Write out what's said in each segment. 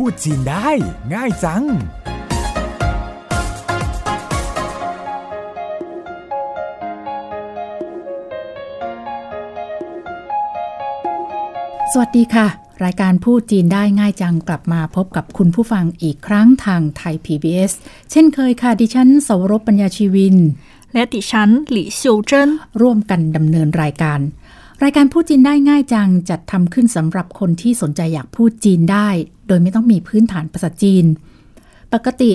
พูดจีนได้ ง่ายจัง สวัสดีค่ะ รายการพูดจีนได้ง่ายจังกลับมาพบกับคุณผู้ฟังอีกครั้งทางไทย PBS เช่นเคยค่ะ ดิฉันสวรบปัญญาชีวิน และดิฉันหลี่ซิวเจิ้นร่วมกันดำเนินรายการ รายการพูดจีนได้ง่ายจังจัดทำขึ้นสำหรับคนที่สนใจอยากพูดจีนได้ โดยไม่ต้องมีพื้นฐานภาษาจีน ปกติ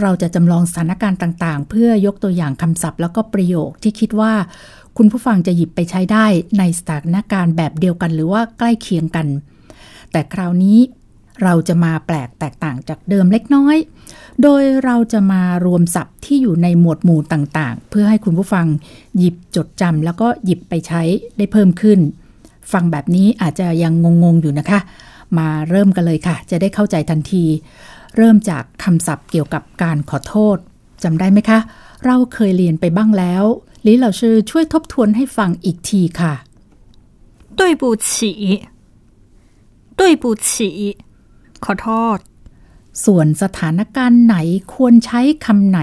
เราจะจำลองสถานการณ์ต่างๆ เพื่อยกตัวอย่างคำศัพท์แล้วก็ประโยคที่คิดว่า คุณผู้ฟังจะหยิบไปใช้ได้ในสถานการณ์แบบเดียวกัน หรือว่าใกล้เคียงกัน แต่คราวนี้ เราจะมาแปลกแตกต่างจากเดิมเล็กน้อย โดยเราจะมารวมศัพท์ที่อยู่ในหมวดหมู่ต่างๆ เพื่อให้คุณผู้ฟังหยิบจดจำแล้วก็หยิบไปใช้ได้เพิ่มขึ้น ฟังแบบนี้อาจจะยังงงๆอยู่นะคะ มาเริ่มกันเลยค่ะ จะได้เข้าใจทันที เริ่มจากคำศัพท์เกี่ยวกับการขอโทษจำได้ไหมคะ เราเคยเรียนไปบ้างแล้วลิเหล่าชื่อช่วยทบทวนให้ฟังอีกทีค่ะ 对不起对不起 ขอโทษ ส่วนสถานการณ์ไหนควรใช้คำไหน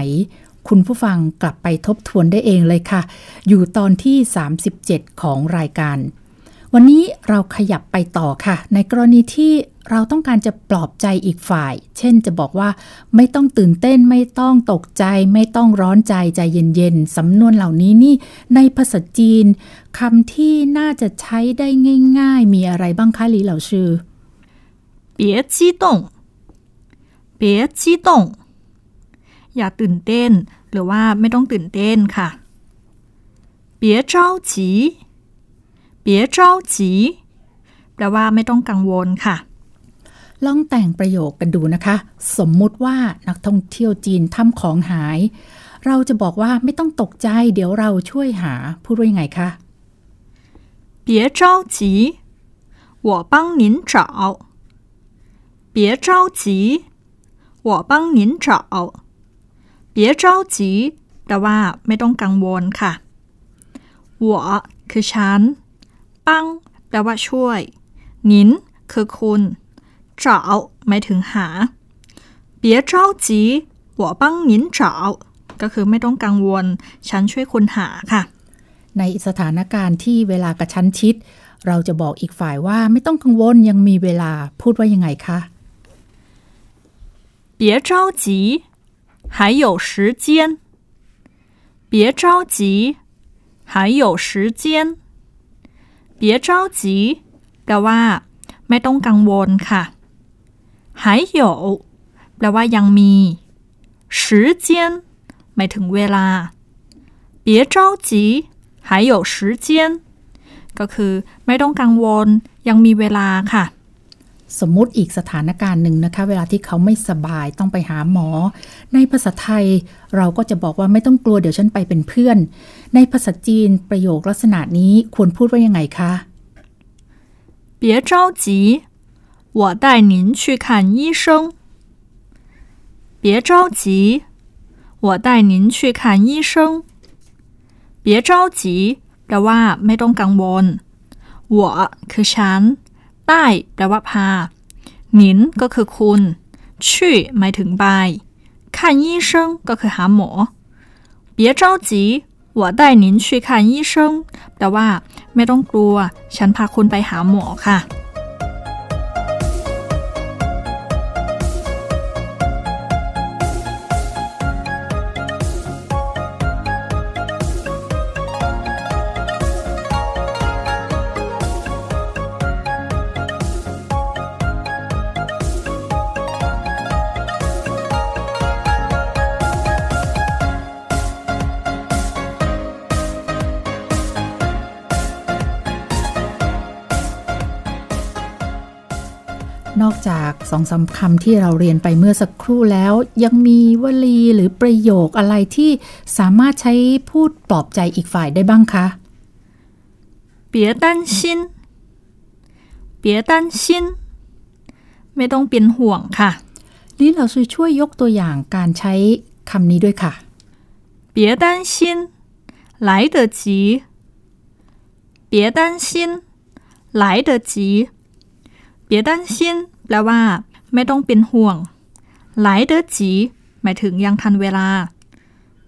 คุณผู้ฟังกลับไปทบทวนได้เองเลยค่ะ อยู่ตอนที่ 37 ของรายการ วันนี้เราขยับไปต่อค่ะ ในกรณีที่เราต้องการจะปลอบใจอีกฝ่าย เช่นจะบอกว่าไม่ต้องตื่นเต้นไม่ต้องตกใจ ไม่ต้องร้อนใจใจเย็นๆ สำนวนเหล่านี้นี่ในภาษาจีนคำที่น่าจะใช้ได้ง่าย ๆ มีอะไรบ้างคะลีเหล่าชื่อ 别激动别激动อย่าตื่นเต้น หรือว่าไม่ต้องตื่นเต้นค่ะ别着急别着急แปลว่าไม่ต้องกังวลค่ะ ลองแต่งประโยคกันดูนะคะ สมมุติว่านักท่องเที่ยวจีนทำของหาย เราจะบอกว่าไม่ต้องตกใจ เดี๋ยวเราช่วยหา พูดว่ายังไงคะ 别着急我帮您找 别着急我帮您找别着急แปลว่าไม่ต้องกังวลค่ะ我คือฉันปังแปลว่าช่วยหนินคือคุณ找หมายถึงหา别着急我帮您找ก็คือไม่ต้องกังวล ฉันช่วยคุณหาค่ะ ในสถานการณ์ที่เวลากระชั้นชิด เราจะบอกอีกฝ่ายว่าไม่ต้องกังวลยังมีเวลาพูดว่ายังไงคะ 别着急还有时间别着急还有时间别着急แปลว่า ไม่ต้องกังวลค่ะ还有แปลว่ายังมี时间หมายถึงเวลา别着急还有时间ก็คือ ไม่ต้องกังวล ยังมีเวลาค่ะ สมมุติอีกสถานการณ์หนึ่งนะคะ เวลาที่เขาไม่สบายต้องไปหาหมอ ในภาษาไทยเราก็จะบอกว่าไม่ต้องกลัวเดี๋ยวฉันไปเป็นเพื่อน ในภาษาจีนประโยคลักษณะนี้ควรพูดว่ายังไงคะ 别着急，我带您去看医生。别着急，我带您去看医生。别着急แปลว่าไม่ต้องกังวล我คือฉัน ได้แปลว่าพาหนินก็คือคุณชื่อหมายถึงไป看医生ก็คือหาหมอ别着急我带您去看医生แปลว่า ไม่ต้องกลัว ฉันพาคุณไปหาหมอค่ะ สองสามคำที่เราเรียนไปเมื่อสักครู่แล้ว ยังมีวลีหรือประโยคอะไรที่สามารถใช้พูดปลอบใจอีกฝ่ายได้บ้างคะ 别担心别担心ไม่ต้องเป็นห่วงค่ะ นี่เราช่วยยกตัวอย่างการใช้คำนี้ด้วยค่ะ 别担心来得及别担心来得及别担心 แปลว่า ไม่ต้องเป็นห่วงหลายเดอจีหมายถึงยังทันเวลา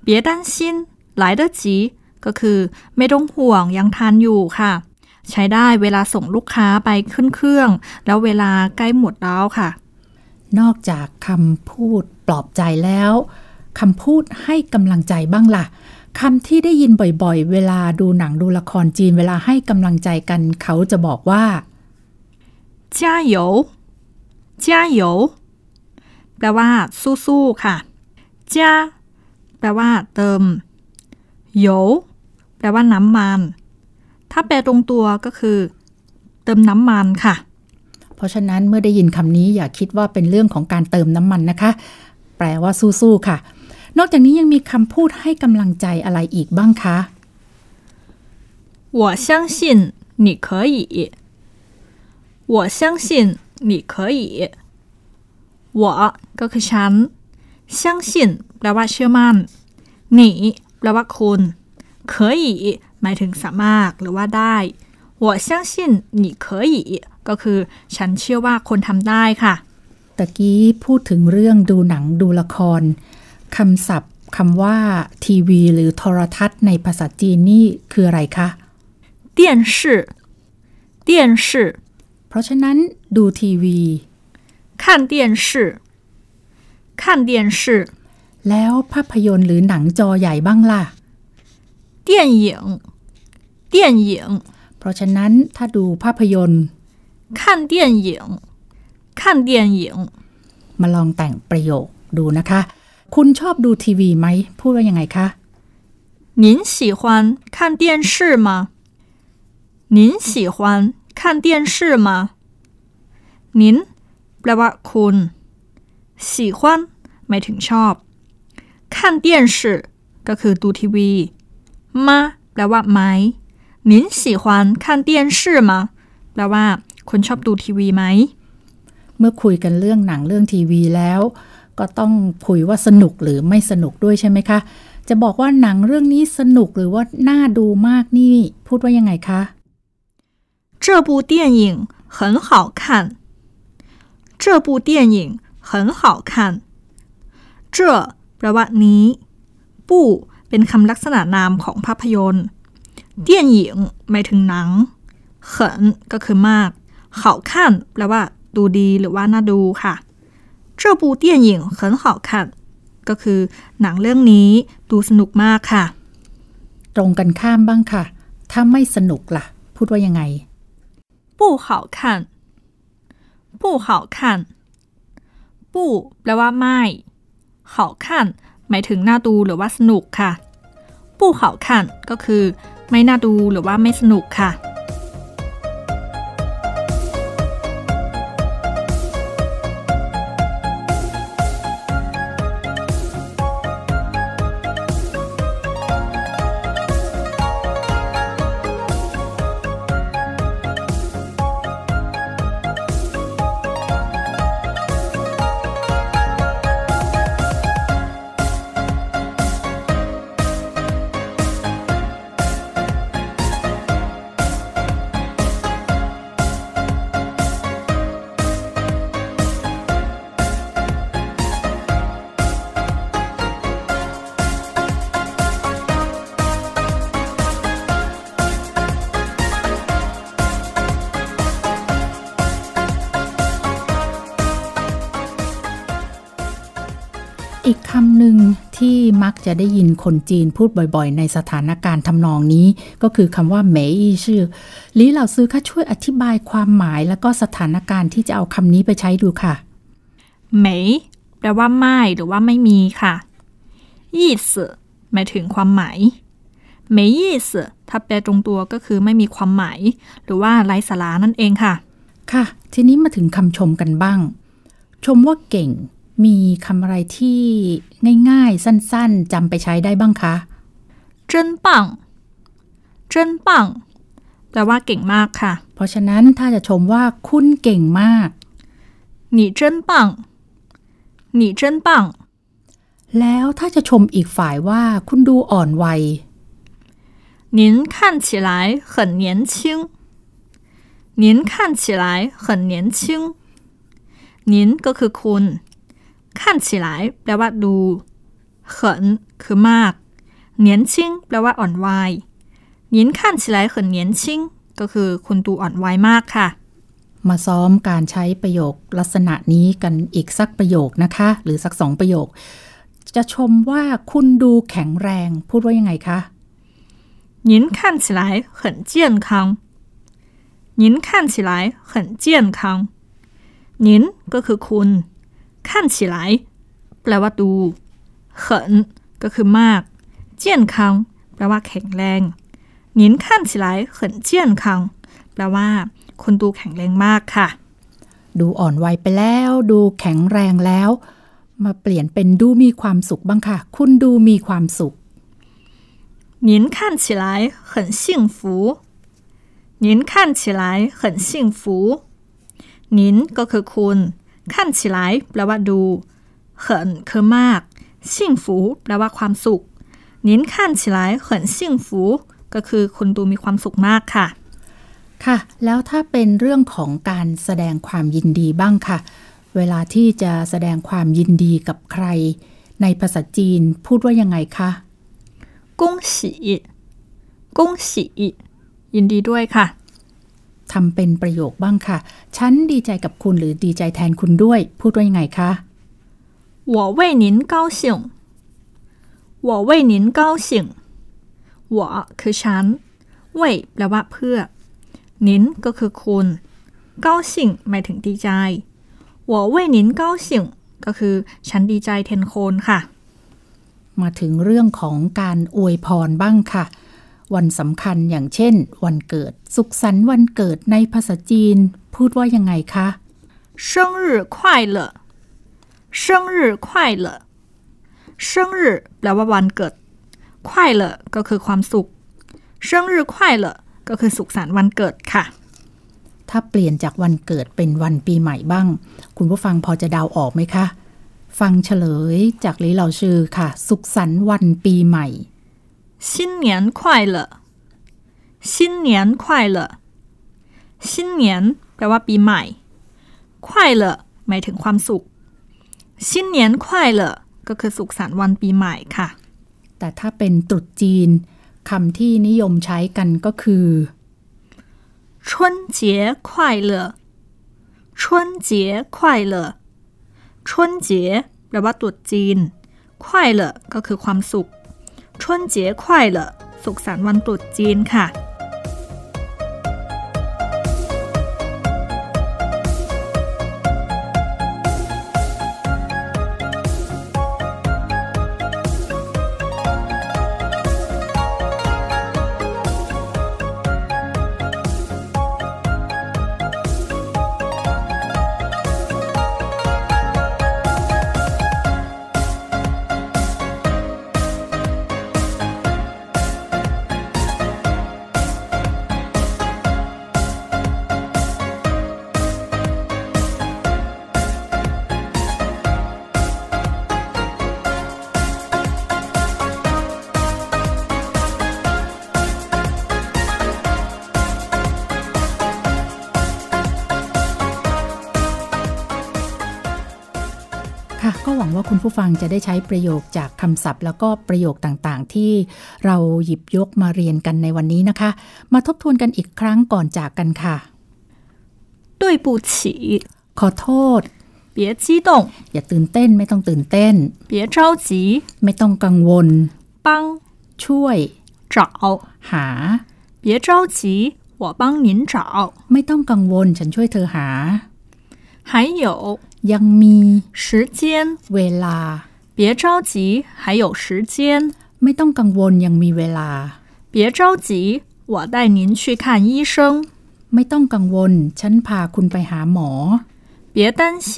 เบียดันชินหลายเดอจีก็คือ ไม่ต้องห่วงยังทันอยู่ค่ะ ใช้ได้เวลาส่งลูกค้าไปขึ้นเครื่อง แล้วเวลาใกล้หมดแล้วค่ะ นอกจากคำพูดปลอบใจแล้วคำพูดให้กำลังใจบ้างละ่ะคำที่ได้ยินบ่อยๆ เวลาดูหนังดูละครจีนเวลาให้กำลังใจกัน เขาจะบอกว่าจ้าโย 加油加油แปลว่า สู้ๆค่ะจ้าแปลว่า เติมโยแปลว่าน้ำมัน ถ้าแปลตรงตัวก็คือ เติมน้ำมันค่ะ เพราะฉะนั้นเมื่อได้ยินคำนี้อย่าคิดว่าเป็นเรื่องของการเติมน้ำมันนะคะ แปลว่าสู้ๆค่ะ นอกจากนี้ยังมีคำพูดให้กำลังใจอะไรอีกบ้างคะ 我相信你可以我相信 你可以我ก็คือฉัน相信แปลว่าเชื่อมั่น你แปลว่าคุณ可以หมายถึงสามารถหรือว่าได้我相信你可以ก็คือ ฉันเชื่อว่าคนทำได้ค่ะ ตะกี้พูดถึงเรื่องดูหนังดูละครคำศัพท์คำว่า ทีวี หรือโทรทัศน์ในภาษาจีนนี่คืออะไรคะ电视电视เ พราะฉะนั้นดูทีวี看电视看电视แล้วภาพยนตร์หรือหนังจอใหญ่บ้างล่ะ电影电影เพราะฉะนั้นถ้าดูภาพยนตร์看电影看电影มาลองแต่งประโยคดูนะคะ คุณชอบดูทีวีไหม พูดว่ายังไงคะ您喜欢看电视吗您喜欢 看电视吗您แปลว่าคุณ喜欢หมายถึงชอบ看电视ก็คือดูทีวีมาแปลว่าไหม您喜欢看电视吗แปลว่าคุณชอบดูทีวีไหม เมื่อคุยกันเรื่องหนังเรื่องทีวีแล้ว ก็ต้องคุยว่าสนุกหรือไม่สนุกด้วยใช่ไหมคะ จะบอกว่าหนังเรื่องนี้สนุกหรือว่าน่าดูมากนี่ พูดว่ายังไงคะ 这部电影很好看这部电影很好看这แปลว่านี้ปู้เป็นคำลักษณะนามของภาพยนตร์เตี้ยนหญิงหมายถึงหนังเขินก็คือมากเขาขั้นแปลว่า ดูดีหรือว่าน่าดูค่ะ这部电影很好看ก็คือ หนังเรื่องนี้ดูสนุกมากค่ะ ตรงกันข้ามบ้างค่ะ ถ้าไม่สนุกล่ะ พูดว่ายังไง 不好看不好看不แปลว่าไม่เขาขั้นหมายถึงน่าดูหรือว่าสนุกค่ะผู้เขาขั้นก็คือ ไม่น่าดูหรือว่าไม่สนุกค่ะ อีกคำหนึ่งที่มักจะได้ยินคนจีนพูดบ่อยๆ ในสถานการณ์ทำนองนี้ ก็คือคำว่าเหมยชื่อลีเหล่าซื้อค่าช่วยอธิบายความหมายและก็สถานการณ์ที่จะเอาคำนี้ไปใช้ดูค่ะเหมยแปลว่าไม่หรือว่าไม่มีค่ะยี่สิหมายถึงความหมายเหมยยี่สิถ้าแปลตรงตัวก็คือไม่มีความหมาย หรือว่าไร้สาระนั่นเองค่ะ ค่ะ ทีนี้มาถึงคำชมกันบ้าง ชมว่าเก่ง มีคำอะไรที่ง่ายๆ สั้นๆจำไปใช้ได้บ้างคะ真棒真棒แปลว่าเก่งมากค่ะ เพราะฉะนั้นถ้าจะชมว่าคุณเก่งมาก你真棒你真棒แล้วถ้าจะชมอีกฝ่ายว่าคุณดูอ่อนวัย您看起来很年轻您看起来很年轻 นินก็คือคุณ ขั้นฉลายแปลว่าดูเขินคือมาก เหนียนชิงแปลว่าอ่อนวัยหนินขั้นฉีลายเขินเหนียนชิงก็คือคุณดูอ่อนวัยมากค่ะ มาซ้อมการใช้ประโยคลักษณะนี้กันอีกสักประโยคนะคะ หรือสักสองประโยค จะชมว่าคุณดูแข็งแรง พูดว่ายังไงคะหนินขั้นฉีหลายเนินขั้นฉีหนินก็คือคุณ 看起来แปลว่าดู很ก็คือมาก健康แปลว่าแข็งแรง您看起来很健康แปลว่า คุณดูแข็งแรงมากค่ะ ดูอ่อนวัยไปแล้ว ดูแข็งแรงแล้ว มาเปลี่ยนเป็นดูมีความสุขบ้างค่ะ คุณดูมีความสุข 您看起来很幸福您看起来很幸福您ก็คือคุณ 看起来แปลว่าดู很คือมาก幸福แปลว่าความสุข您看起来很幸福ก็คือคุณดูมีความสุขมากค่ะ ค่ะ แล้วถ้าเป็นเรื่องของการแสดงความยินดีบ้างค่ะ เวลาที่จะแสดงความยินดีกับใคร ในภาษาจีนพูดว่ายังไงคะ 恭喜恭喜ยินดีด้วยค่ะ ทำเป็นประโยคบ้างค่ะ ฉันดีใจกับคุณหรือดีใจแทนคุณด้วย พูดว่ายังไงคะ 我为您高兴我为您高兴我คือฉัน为แปลว่าเพื่อ นินก็คือคุณ高兴หมายถึงดีใจ我为您高兴ก็คือ ฉันดีใจแทนคนค่ะ มาถึงเรื่องของการอวยพรบ้างค่ะ วันสำคัญอย่างเช่น วันเกิด สุขสันต์วันเกิดในภาษาจีน พูดว่ายังไงคะ 生日快乐生日快乐生日แปลว่าวันเกิด快乐ก็คือความสุข生日快乐ก็คือสุขสันต์วันเกิดค่ะ ถ้าเปลี่ยนจากวันเกิดเป็นวันปีใหม่บ้าง คุณผู้ฟังพอจะเดาออกไหมคะ ฟังเฉลยจากลีเหล่าชื่อค่ะ สุขสันต์วันปีใหม่ 新年快乐新年快乐新年แปลว่าปีใหม่快乐หมายถึงความสุข新年快乐ก็คือสุขสันต์วันปีใหม่ค่ะ แต่ถ้าเป็นตรุษจีนคำที่นิยมใช้กันก็คือ 春节快乐春节快乐春节แปลว่าตรุษจีน快乐ก็คือความสุข 春节快乐สุขสันต์วันตรุษจีนค่ะ ค่ะก็หวังว่าคุณผู้ฟังจะได้ใช้ประโยคจากคำศัพท์ แล้วก็ประโยคต่างๆ ที่เราหยิบยกมาเรียนกันในวันนี้นะคะ มาทบทวนกันอีกครั้งก่อนจากกันค่ะ 对不起 ขอโทษ 别激动 อย่าตื่นเต้นไม่ต้องตื่นเต้น 别着急 ไม่ต้องกังวล 帮 ช่วย 找 หา 别着急我帮您找 ไม่ต้องกังวลฉันช่วยเธอหา 还有 ยังมี 时间 เวลา 别着急还有时间 ไม่ต้องกังวลยังมีเวลา 别着急我带您去看医生 ไม่ต้องกังวล ฉันพาคุณไปหาหมอ 别担心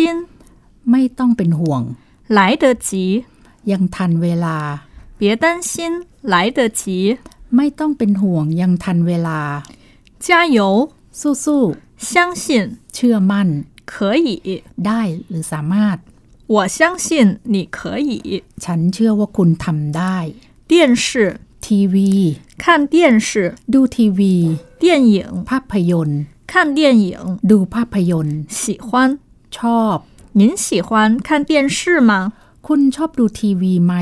ไม่ต้องเป็นห่วง 来得及 ยังทันเวลา 别担心来得及 ไม่ต้องเป็นห่วงยังทันเวลา 加油 สู้ 相信 ๆ เชื่อมั่น 可以 ได้หรือสามารถ 我相信你可以 ฉันเชื่อว่าคุณทำได้ 电视 ทีวี 看电视 ดูทีวี 电影 ภาพยนตร์ 看电影 ดูภาพยนตร์ 喜欢 ชอบ 您喜欢看电视吗？ คุณชอบดูทีวีไหม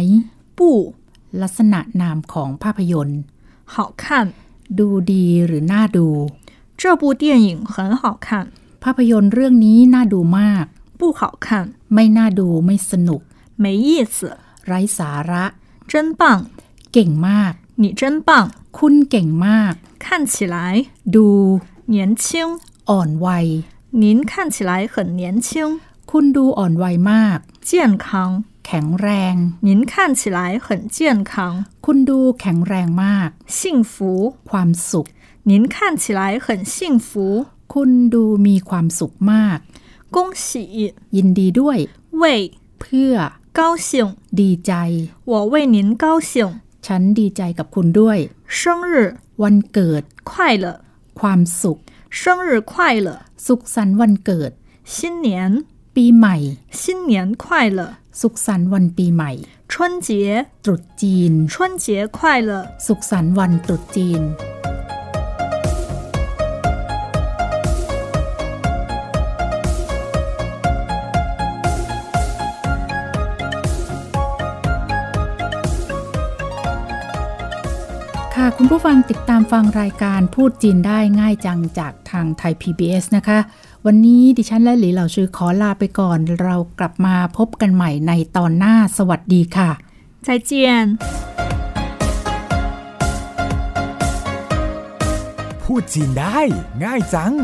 不， ลักษณะนามของภาพยนตร์ 好看。 ดูดีหรือน่าดู 这部电影很好看， ภาพยนตร์เรื่องนี้น่าดูมาก 不好看， ไม่น่าดูไม่สนุก 没意思， ไร้สาระ 真棒， เก่งมาก 你真棒， คุณเก่งมาก 看起来 ดู 年轻， อ่อนวัย 您看起来很年轻， คุณดูอ่อนวัยมาก 健康， แข็งแรง 您看起来很健康， คุณดูแข็งแรงมาก 幸福， ความสุข 您看起来很幸福， คุณดูมีความสุขมาก 恭喜， ยินดีด้วย 为 เพื่อ 高兴， ดีใจ 我为您高兴， ฉันดีใจกับคุณด้วย 生日 วันเกิด 快乐， ความสุข 生日快乐， สุขสันต์วันเกิด 新年 ปีใหม่ 新年快乐， สุขสันต์วันปีใหม่ 春节 ตรุษจีน 春节快乐， สุขสันต์วันตรุษจีน ค่ะ คุณผู้ฟังติดตามฟังรายการพูดจีนได้ง่ายจังจากทางไทย PBS นะคะ วันนี้ดิฉันและหลีเหล่าชื่อขอลาไปก่อน เรากลับมาพบกันใหม่ในตอนหน้าสวัสดีค่ะ再见。พูดจีนได้ง่ายจัง